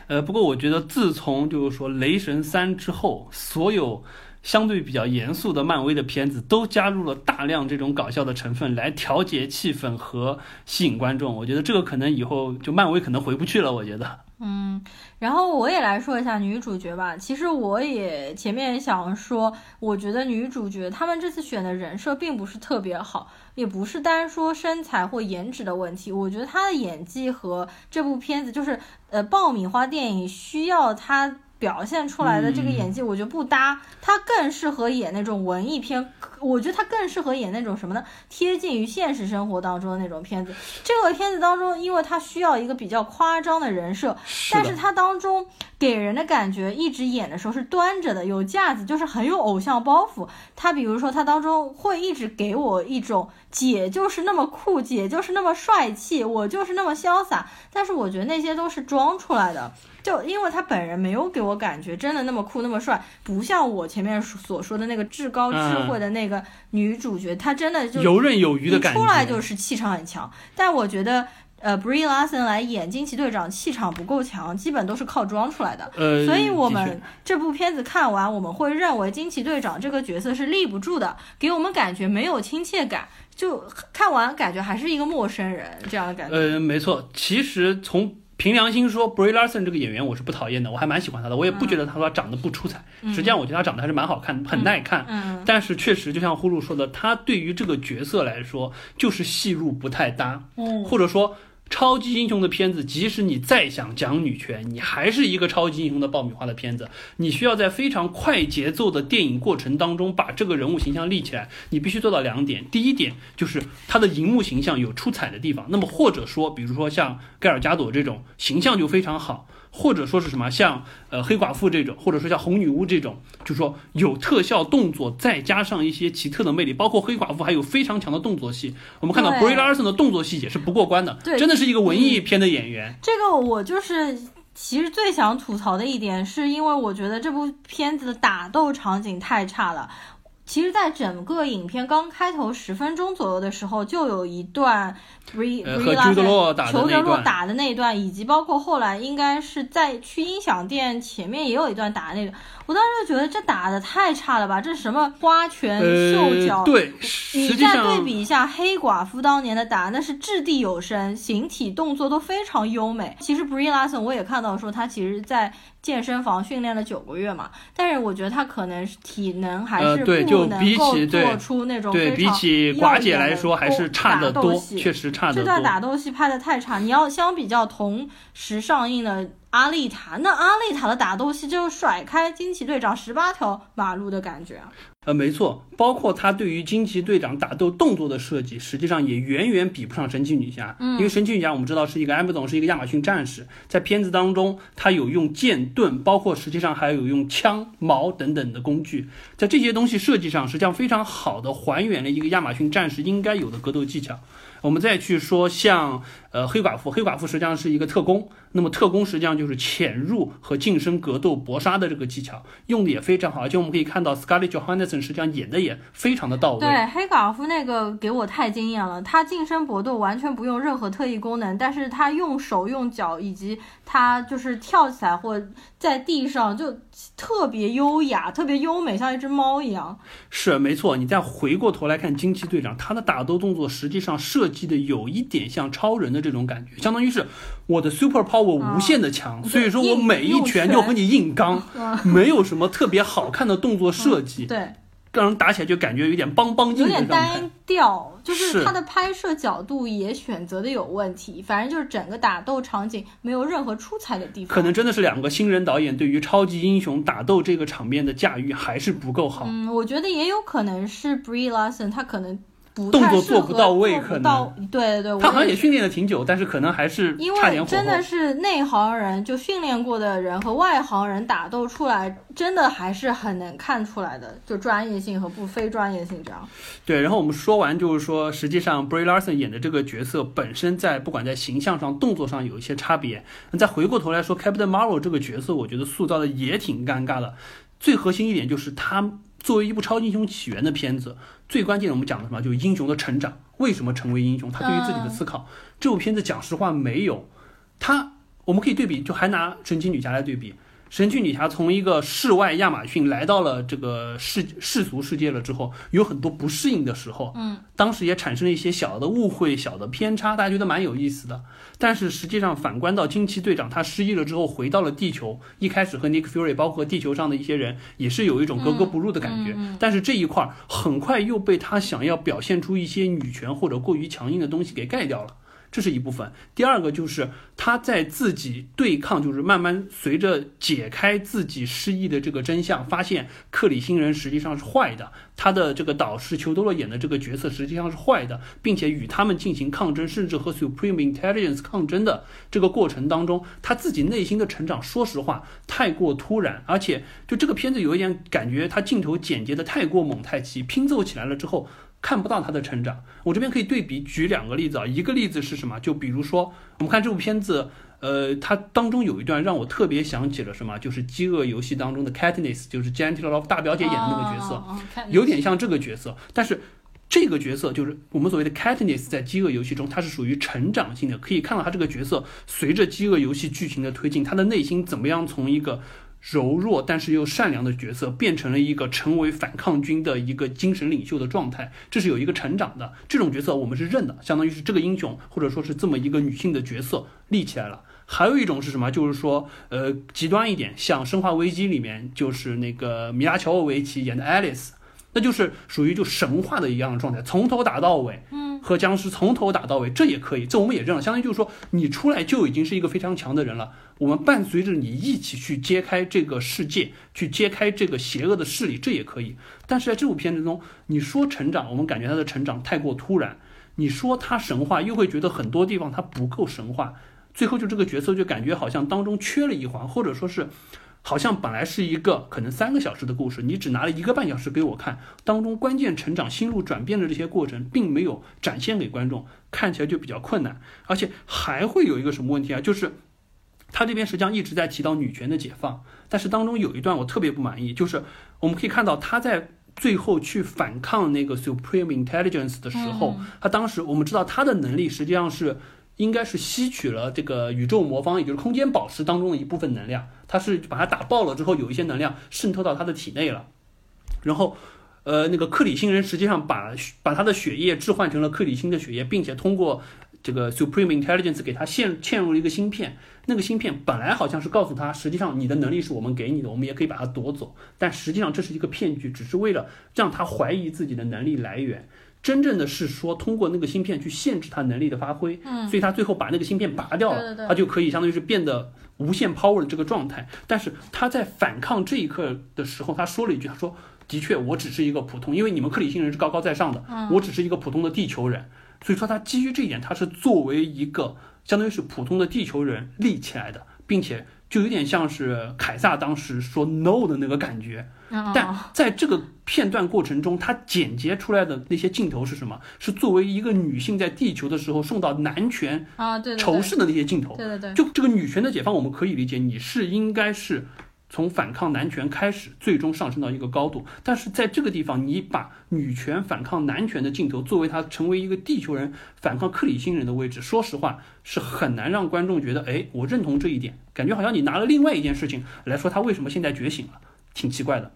呃，不过我觉得自从就是说《雷神三》之后，所有相对比较严肃的漫威的片子都加入了大量这种搞笑的成分来调节气氛和吸引观众。我觉得这个可能以后就漫威可能回不去了。我觉得。嗯，然后我也来说一下女主角吧。其实我也前面想说，我觉得女主角他们这次选的人设并不是特别好，也不是单说身材或颜值的问题。我觉得她的演技和这部片子就是呃爆米花电影需要她。表现出来的这个演技，我觉得不搭。她更适合演那种文艺片，我觉得他更适合演那种什么呢？贴近于现实生活当中的那种片子。这个片子当中，因为他需要一个比较夸张的人设，但是他当中给人的感觉一直演的时候是端着的，有架子，就是很有偶像包袱。他比如说，他当中会一直给我一种姐就是那么酷，姐就是那么帅气，我就是那么潇洒。但是我觉得那些都是装出来的。就因为他本人没有给我感觉真的那么酷那么帅，不像我前面所说的那个至高智慧的那个女主角，她真的就游刃有余的感觉，出来就是气场很强。但我觉得，呃，Brie Larson 来演惊奇队长，气场不够强，基本都是靠装出来的。呃，所以我们这部片子看完，我们会认为惊奇队长这个角色是立不住的，给我们感觉没有亲切感，就看完感觉还是一个陌生人这样的感觉。呃，没错，其实从。凭良心说，Brie Larson 这个演员我是不讨厌的，我还蛮喜欢他的，我也不觉得他说长得不出彩。实际上，我觉得他长得还是蛮好看，很耐看。嗯。但是确实，就像呼噜说的，他对于这个角色来说，就是戏路不太搭。嗯。或者说。超级英雄的片子，即使你再想讲女权，你还是一个超级英雄的爆米花的片子。你需要在非常快节奏的电影过程当中把这个人物形象立起来。你必须做到两点：第一点就是他的荧幕形象有出彩的地方，那么或者说，比如说像盖尔加朵这种形象就非常好。或者说是什么，像呃黑寡妇这种，或者说像红女巫这种，就是说有特效动作，再加上一些奇特的魅力，包括黑寡妇还有非常强的动作戏。我们看到 Brie Larson 的动作戏也是不过关的，真的是一个文艺片的演员。这个我就是其实最想吐槽的一点，是因为我觉得这部片子的打斗场景太差了。其实，在整个影片刚开头十分钟左右的时候，就有一段 Bree b r 裘德洛打的那一段，以及包括后来应该是在去音响店前面也有一段打的那个。我当时就觉得这打的太差了吧，这是什么花拳绣脚？对，你再对比一下黑寡妇当年的打，那是掷地有声，形体动作都非常优美。其实 Brie Larson 我也看到说他其实在健身房训练了九个月嘛，但是我觉得他可能体能还是不能够做出那种对比起寡姐来说还是差得多，确实差得多。这段打斗戏拍的太差，你要相比较同时上映的。阿丽塔，那阿丽塔的打斗戏就是甩开惊奇队长十八条马路的感觉啊！呃，没错，包括他对于惊奇队长打斗动作的设计，实际上也远远比不上神奇女侠。嗯，因为神奇女侠我们知道是一个 Amazon 是一个亚马逊战士，在片子当中，他有用剑盾，包括实际上还有用枪矛等等的工具，在这些东西设计上，实际上非常好的还原了一个亚马逊战士应该有的格斗技巧。我们再去说像呃黑寡妇，黑寡妇实际上是一个特工，那么特工实际上就是潜入和近身格斗搏杀的这个技巧用的也非常好，而且我们可以看到 Scarlett Johansson 实际上演的也非常的到位。对，黑寡妇那个给我太惊艳了，她近身搏斗完全不用任何特异功能，但是她用手用脚以及她就是跳起来或在地上就特别优雅、特别优美，像一只猫一样。是没错，你再回过头来看惊奇队长，他的打斗动作实际上设。计的有一点像超人的这种感觉，相当于是我的 super power 无限的强，所以说我每一拳就和你硬刚，没有什么特别好看的动作设计，对，让人打起来就感觉有点梆梆硬，有点单调，就是它的拍摄角度也选择的有问题，反正就是整个打斗场景没有任何出彩的地方。可能真的是两个新人导演对于超级英雄打斗这个场面的驾驭还是不够好。嗯，我觉得也有可能是 Brie Larson 他可能。动作做不到位，可能对对对，他好像也训练了挺久，但是可能还是因为真的是内行人，就训练过的人和外行人打斗出来，真的还是很能看出来的，就专业性和不非专业性这样。对，然后我们说完就是说，实际上 Brie Larson 演的这个角色本身在不管在形象上、动作上有一些差别。那再回过头来说，Captain Marvel 这个角色，我觉得塑造的也挺尴尬的。最核心一点就是他。作为一部超级英雄起源的片子，最关键的我们讲的什么？就是英雄的成长，为什么成为英雄？他对于自己的思考。这部片子讲实话没有，他我们可以对比，就还拿神奇女侠来对比。神奇女侠从一个世外亚马逊来到了这个世世俗世界了之后，有很多不适应的时候，嗯，当时也产生了一些小的误会、小的偏差，大家觉得蛮有意思的。但是实际上反观到惊奇队长他失忆了之后回到了地球，一开始和 Nick Fury 包括地球上的一些人也是有一种格格不入的感觉。但是这一块很快又被他想要表现出一些女权或者过于强硬的东西给盖掉了。这是一部分。第二个就是他在自己对抗，就是慢慢随着解开自己失忆的这个真相，发现克里星人实际上是坏的，他的这个导师裘多洛演的这个角色实际上是坏的，并且与他们进行抗争，甚至和 Supreme Intelligence 抗争的这个过程当中，他自己内心的成长，说实话太过突然，而且就这个片子有一点感觉，他镜头剪接的太过猛太急，拼凑起来了之后。看不到他的成长，我这边可以对比举两个例子啊。一个例子是什么？就比如说，我们看这部片子，呃，它当中有一段让我特别想起了什么？就是《饥饿游戏》当中的 Katniss，就是 Gentle Love 大表姐演的那个角色，有点像这个角色。但是这个角色就是我们所谓的 Katniss，在《饥饿游戏》中，它是属于成长性的，可以看到他这个角色随着《饥饿游戏》剧情的推进，他的内心怎么样从一个。柔弱但是又善良的角色，变成了一个成为反抗军的一个精神领袖的状态，这是有一个成长的。这种角色我们是认的，相当于是这个英雄或者说是这么一个女性的角色立起来了。还有一种是什么？就是说，呃，极端一点，像《生化危机》里面就是那个米拉乔沃维奇演的爱丽丝，那就是属于就神话的一样的状态，从头打到尾。嗯，和僵尸从头打到尾，这也可以，这我们也认了。相当于就是说，你出来就已经是一个非常强的人了。我们伴随着你一起去揭开这个世界，去揭开这个邪恶的势力，这也可以。但是在这部片子中，你说成长，我们感觉他的成长太过突然；你说他神话，又会觉得很多地方他不够神话。最后就这个角色就感觉好像当中缺了一环，或者说是，好像本来是一个可能三个小时的故事，你只拿了一个半小时给我看，当中关键成长、心路转变的这些过程，并没有展现给观众，看起来就比较困难。而且还会有一个什么问题啊？就是。他这边实际上一直在提到女权的解放，但是当中有一段我特别不满意，就是我们可以看到他在最后去反抗那个 Supreme Intelligence 的时候，他当时我们知道他的能力实际上是应该是吸取了这个宇宙魔方，也就是空间宝石当中的一部分能量，他是把它打爆了之后，有一些能量渗透到他的体内了，然后，呃，那个克里星人实际上把把他的血液置换成了克里星的血液，并且通过。这个 Supreme Intelligence 给他嵌嵌入了一个芯片，那个芯片本来好像是告诉他，实际上你的能力是我们给你的，我们也可以把它夺走，但实际上这是一个骗局，只是为了让他怀疑自己的能力来源。真正的是说通过那个芯片去限制他能力的发挥，嗯，所以他最后把那个芯片拔掉了，他就可以相当于是变得无限 power 的这个状态。但是他在反抗这一刻的时候，他说了一句，他说。的确我只是一个普通，因为你们克里星人是高高在上的，我只是一个普通的地球人，所以说他基于这一点，他是作为一个相当于是普通的地球人立起来的，并且就有点像是凯撒当时说 no 的那个感觉。但在这个片段过程中，他剪接出来的那些镜头是什么？是作为一个女性在地球的时候受到男权啊对仇视的那些镜头。对对对，就这个女权的解放，我们可以理解，你是应该是从反抗男权开始，最终上升到一个高度。但是在这个地方，你把女权反抗男权的镜头作为他成为一个地球人反抗克里星人的位置，说实话是很难让观众觉得，哎，我认同这一点，感觉好像你拿了另外一件事情来说他为什么现在觉醒了，挺奇怪的。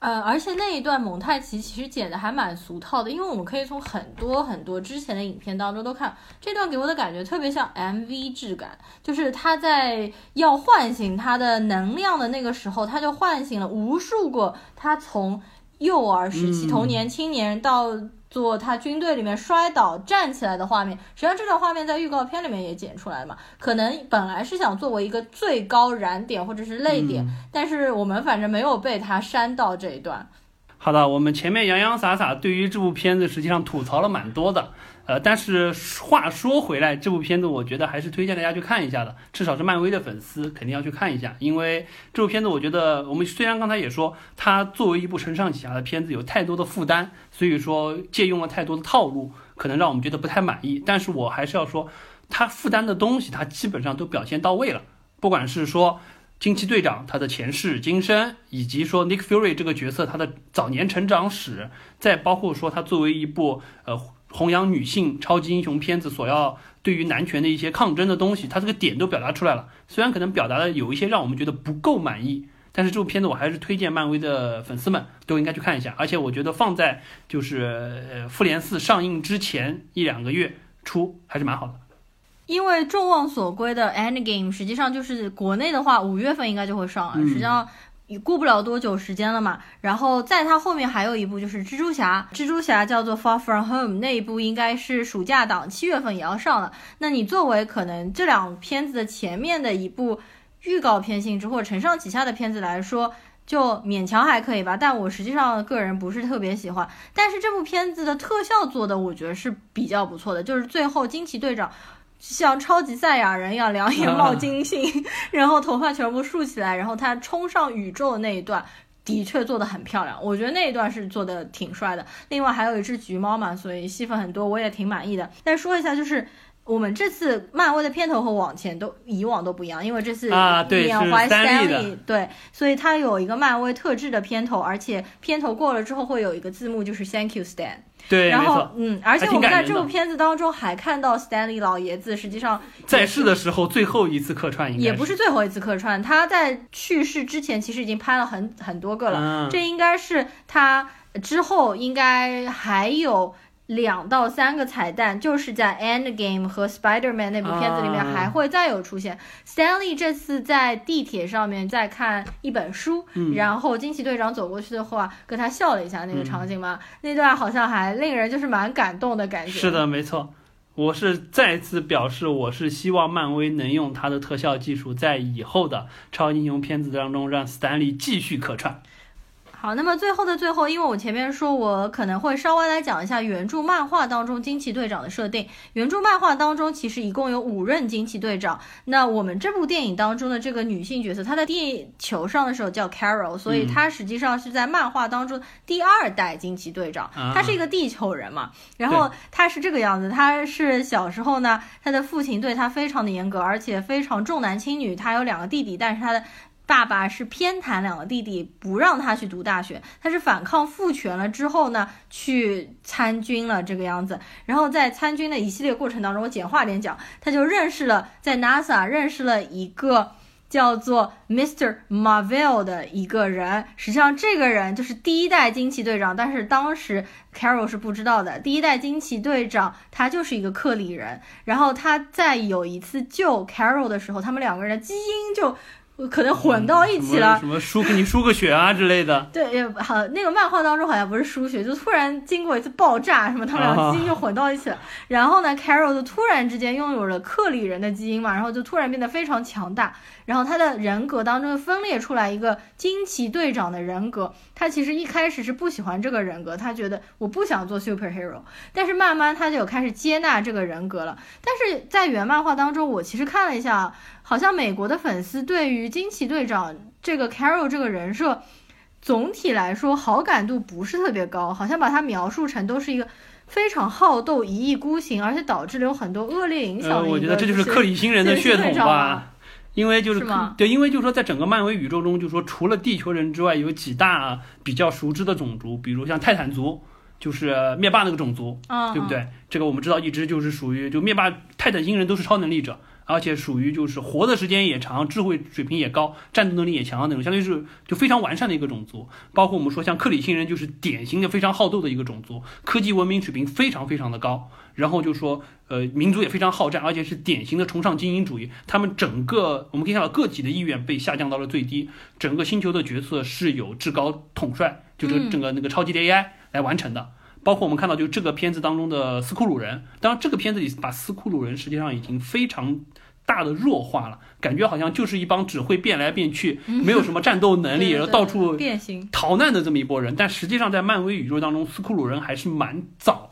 呃，而且那一段蒙太奇其实剪的还蛮俗套的，因为我们可以从很多很多之前的影片当中都看这段给我的感觉特别像 MV 质感，就是他在要唤醒他的能量的那个时候，他就唤醒了无数个他从幼儿时期、童年、青年到。做他军队里面摔倒站起来的画面，实际上这段画面在预告片里面也剪出来了嘛？可能本来是想作为一个最高燃点或者是泪点，但是我们反正没有被他删到这一段。好的，我们前面洋洋洒洒对于这部片子实际上吐槽了蛮多的。呃，但是话说回来，这部片子我觉得还是推荐大家去看一下的，至少是漫威的粉丝肯定要去看一下，因为这部片子我觉得我们虽然刚才也说它作为一部承上启下的片子有太多的负担，所以说借用了太多的套路，可能让我们觉得不太满意。但是我还是要说，它负担的东西它基本上都表现到位了，不管是说惊奇队长他的前世今生，以及说 Nick Fury 这个角色他的早年成长史，再包括说他作为一部呃。弘扬女性超级英雄片子所要对于男权的一些抗争的东西，它这个点都表达出来了。虽然可能表达的有一些让我们觉得不够满意，但是这部片子我还是推荐漫威的粉丝们都应该去看一下。而且我觉得放在就是呃复联四上映之前一两个月出还是蛮好的。因为众望所归的 Endgame 实际上就是国内的话五月份应该就会上了，实际上。也过不了多久时间了嘛，然后在它后面还有一部就是蜘蛛侠，蜘蛛侠叫做 Far From Home，那一部应该是暑假档，七月份也要上了。那你作为可能这两片子的前面的一部预告片性质或者承上启下的片子来说，就勉强还可以吧。但我实际上个人不是特别喜欢，但是这部片子的特效做的我觉得是比较不错的，就是最后惊奇队长。像超级赛亚人一样，两眼冒金星，然后头发全部竖起来，然后他冲上宇宙的那一段，的确做的很漂亮。我觉得那一段是做的挺帅的。另外还有一只橘猫嘛，所以戏份很多，我也挺满意的。再说一下，就是我们这次漫威的片头和往前都以往都不一样，因为这次缅怀 Stanley，对，所以它有一个漫威特制的片头，而且片头过了之后会有一个字幕，就是 Thank you Stan。对，然后嗯，而且我们在这部片子当中还看到 Stanley 老爷子，实际上在世的时候最后一次客串，也不是最后一次客串，他在去世之前其实已经拍了很很多个了，这应该是他之后应该还有。两到三个彩蛋，就是在 Endgame 和 Spider-Man 那部片子里面还会再有出现。Stanley 这次在地铁上面在看一本书，然后惊奇队长走过去的话，跟他笑了一下，那个场景嘛，那段好像还令人就是蛮感动的感觉。是的，没错，我是再次表示，我是希望漫威能用他的特效技术，在以后的超英雄片子当中让 Stanley 继续客串。好，那么最后的最后，因为我前面说，我可能会稍微来讲一下原著漫画当中惊奇队长的设定。原著漫画当中其实一共有五任惊奇队长。那我们这部电影当中的这个女性角色，她在地球上的时候叫 Carol，所以她实际上是在漫画当中第二代惊奇队长。她是一个地球人嘛，然后她是这个样子，她是小时候呢，她的父亲对她非常的严格，而且非常重男轻女。她有两个弟弟，但是她的。爸爸是偏袒两个弟弟，不让他去读大学。他是反抗父权了之后呢，去参军了这个样子。然后在参军的一系列过程当中，我简化点讲，他就认识了在 NASA 认识了一个叫做 Mr. Marvel 的一个人。实际上，这个人就是第一代惊奇队长，但是当时 Carol 是不知道的。第一代惊奇队长他就是一个克里人。然后他在有一次救 Carol 的时候，他们两个人的基因就。可能混到一起了，什么输给你输个血啊之类的。对，也好，那个漫画当中好像不是输血，就突然经过一次爆炸，什么他们俩基因就混到一起了。然后呢，Carol 就突然之间拥有了克里人的基因嘛，然后就突然变得非常强大。然后他的人格当中分裂出来一个惊奇队长的人格。他其实一开始是不喜欢这个人格，他觉得我不想做 superhero。但是慢慢他就有开始接纳这个人格了。但是在原漫画当中，我其实看了一下，好像美国的粉丝对于惊奇队长这个 Carol 这个人设，总体来说好感度不是特别高，好像把他描述成都是一个非常好斗、一意孤行，而且导致了有很多恶劣影响的我觉得这就是克里星人的血统吧。因为就是对，因为就是说，在整个漫威宇宙中，就是说，除了地球人之外，有几大比较熟知的种族，比如像泰坦族，就是灭霸那个种族，对不对？这个我们知道，一直就是属于就灭霸泰坦星人都是超能力者。而且属于就是活的时间也长，智慧水平也高，战斗能力也强的那种，相当于是就非常完善的一个种族。包括我们说像克里星人，就是典型的非常好斗的一个种族，科技文明水平非常非常的高。然后就说呃民族也非常好战，而且是典型的崇尚精英主义。他们整个我们可以看到个体的意愿被下降到了最低，整个星球的角色是有至高统帅，就是整个那个超级的 AI 来完成的。包括我们看到就这个片子当中的斯库鲁人，当然这个片子里把斯库鲁人实际上已经非常。大的弱化了，感觉好像就是一帮只会变来变去，没有什么战斗能力，然后到 处变形逃难的这么一波人。但实际上，在漫威宇宙当中，斯库鲁人还是蛮早。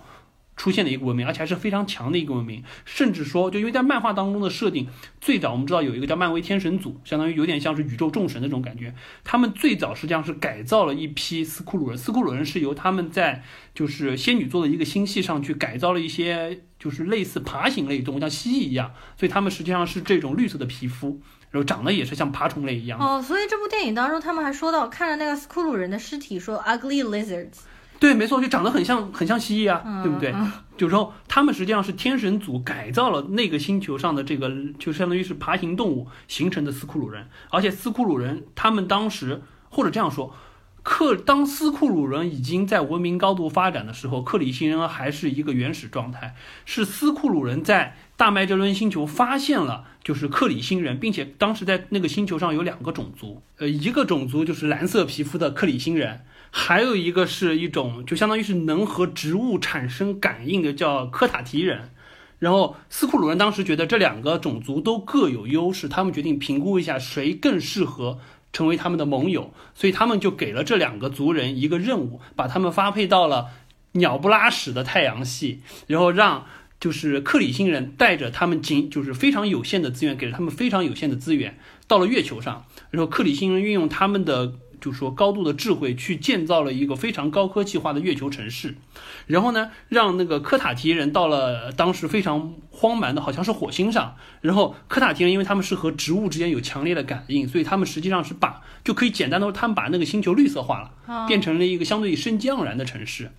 出现的一个文明，而且还是非常强的一个文明，甚至说，就因为在漫画当中的设定，最早我们知道有一个叫漫威天神组，相当于有点像是宇宙众神的这种感觉。他们最早实际上是改造了一批斯库鲁人，斯库鲁人是由他们在就是仙女座的一个星系上去改造了一些，就是类似爬行类动物，像蜥蜴一样，所以他们实际上是这种绿色的皮肤，然后长得也是像爬虫类一样。哦，所以这部电影当中他们还说到，看着那个斯库鲁人的尸体，说 ugly lizards。对，没错，就长得很像，很像蜥蜴啊，对不对？就是说，他们实际上是天神组改造了那个星球上的这个，就相当于是爬行动物形成的斯库鲁人。而且斯库鲁人他们当时，或者这样说，克当斯库鲁人已经在文明高度发展的时候，克里星人还是一个原始状态。是斯库鲁人在大麦哲伦星球发现了，就是克里星人，并且当时在那个星球上有两个种族，呃，一个种族就是蓝色皮肤的克里星人。还有一个是一种，就相当于是能和植物产生感应的，叫科塔提人。然后斯库鲁人当时觉得这两个种族都各有优势，他们决定评估一下谁更适合成为他们的盟友，所以他们就给了这两个族人一个任务，把他们发配到了鸟不拉屎的太阳系，然后让就是克里星人带着他们仅就是非常有限的资源，给了他们非常有限的资源，到了月球上，然后克里星人运用他们的。就说高度的智慧去建造了一个非常高科技化的月球城市，然后呢，让那个科塔提人到了当时非常荒蛮的，好像是火星上。然后科塔提人因为他们是和植物之间有强烈的感应，所以他们实际上是把就可以简单的说，他们把那个星球绿色化了，变成了一个相对生机盎然的城市。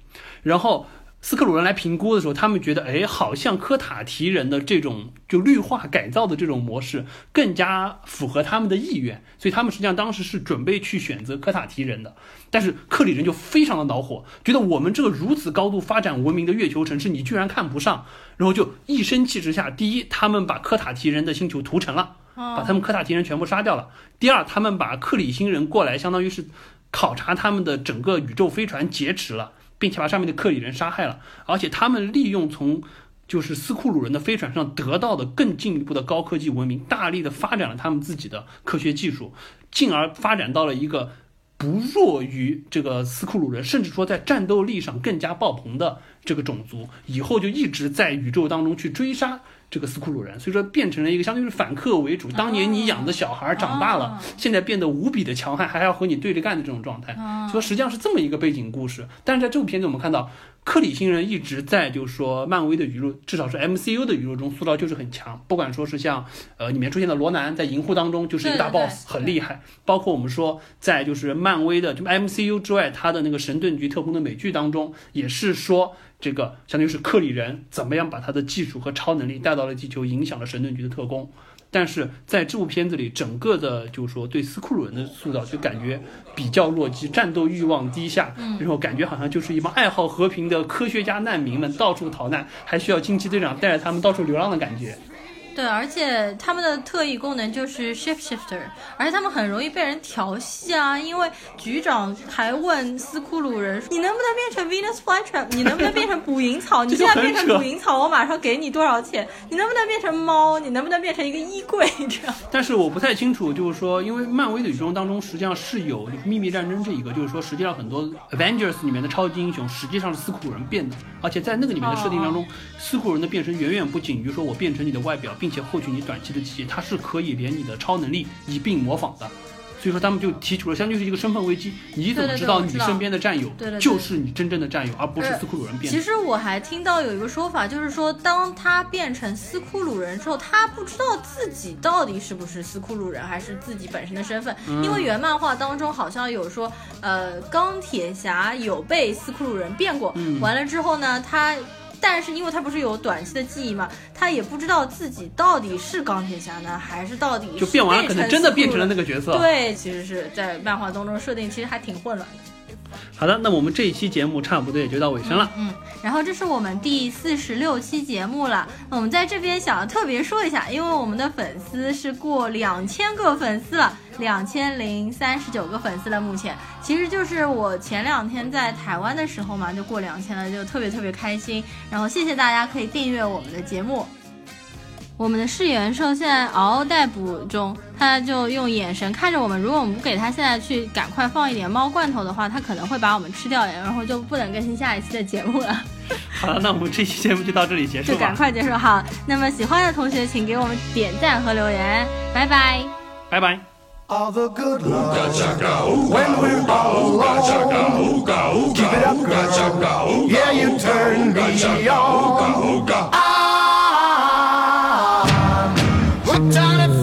然后。斯克鲁人来评估的时候，他们觉得，哎，好像科塔提人的这种就绿化改造的这种模式更加符合他们的意愿，所以他们实际上当时是准备去选择科塔提人的。但是克里人就非常的恼火，觉得我们这个如此高度发展文明的月球城市，你居然看不上，然后就一生气之下，第一，他们把科塔提人的星球屠城了，把他们科塔提人全部杀掉了；第二，他们把克里星人过来，相当于是考察他们的整个宇宙飞船劫持了。并且把上面的克里人杀害了，而且他们利用从就是斯库鲁人的飞船上得到的更进一步的高科技文明，大力的发展了他们自己的科学技术，进而发展到了一个不弱于这个斯库鲁人，甚至说在战斗力上更加爆棚的这个种族。以后就一直在宇宙当中去追杀。这个斯库鲁人，所以说变成了一个相当于是反客为主。当年你养的小孩长大了，现在变得无比的强悍，还要和你对着干的这种状态。所以实际上是这么一个背景故事。但是在这部片子我们看到，克里星人一直在就是说漫威的宇宙，至少是 MCU 的宇宙中塑造就是很强。不管说是像呃里面出现的罗南，在银护当中就是一个大 boss，很厉害。包括我们说在就是漫威的就 MCU 之外，他的那个神盾局特工的美剧当中，也是说。这个相当于是克里人怎么样把他的技术和超能力带到了地球，影响了神盾局的特工。但是在这部片子里，整个的就是说对斯库鲁人的塑造就感觉比较弱鸡，战斗欲望低下，然后感觉好像就是一帮爱好和平的科学家难民们到处逃难，还需要惊奇队长带着他们到处流浪的感觉。对，而且他们的特异功能就是 shift shifter，而且他们很容易被人调戏啊。因为局长还问斯库鲁人：“你能不能变成 Venus flytrap？你能不能变成捕蝇草？你现在变成捕蝇草，我马上给你多少钱？你能不能变成猫？你能不能变成一个衣柜？这样。”但是我不太清楚，就是说，因为漫威的宇宙当中实际上是有秘密战争这一个，就是说，实际上很多 Avengers 里面的超级英雄实际上是斯库鲁人变的，而且在那个里面的设定当中，斯库鲁人的变身远远不仅于说我变成你的外表，并且获取你短期的记忆，它是可以连你的超能力一并模仿的。所以说他们就提出了，相当于是一个身份危机。你怎么知道你身边的战友就是你真正的战友，而不是斯库鲁人变？其实我还听到有一个说法，就是说当他变成斯库鲁人之后，他不知道自己到底是不是斯库鲁人，还是自己本身的身份。因为原漫画当中好像有说，呃，钢铁侠有被斯库鲁人变过，完了之后呢，他。但是因为他不是有短期的记忆嘛，他也不知道自己到底是钢铁侠呢，还是到底就变完了，可能真的变成了那个角色。对，其实是在漫画当中设定，其实还挺混乱的。好的，那我们这一期节目差不多也就到尾声了。嗯，然后这是我们第四十六期节目了。那我们在这边想要特别说一下，因为我们的粉丝是过两千个粉丝了，两千零三十九个粉丝了。目前其实就是我前两天在台湾的时候嘛，就过两千了，就特别特别开心。然后谢谢大家可以订阅我们的节目。我们的饰演兽现在嗷嗷待哺中，他就用眼神看着我们。如果我们不给他现在去赶快放一点猫罐头的话，他可能会把我们吃掉，然后就不能更新下一期的节目了。好了，那我们这期节目就到这里结束就赶快结束好。那么喜欢的同学，请给我们点赞和留言，拜拜，拜拜。all the good love. When we're all alone, keep it up, girl. Yeah, you turn me on. Don't.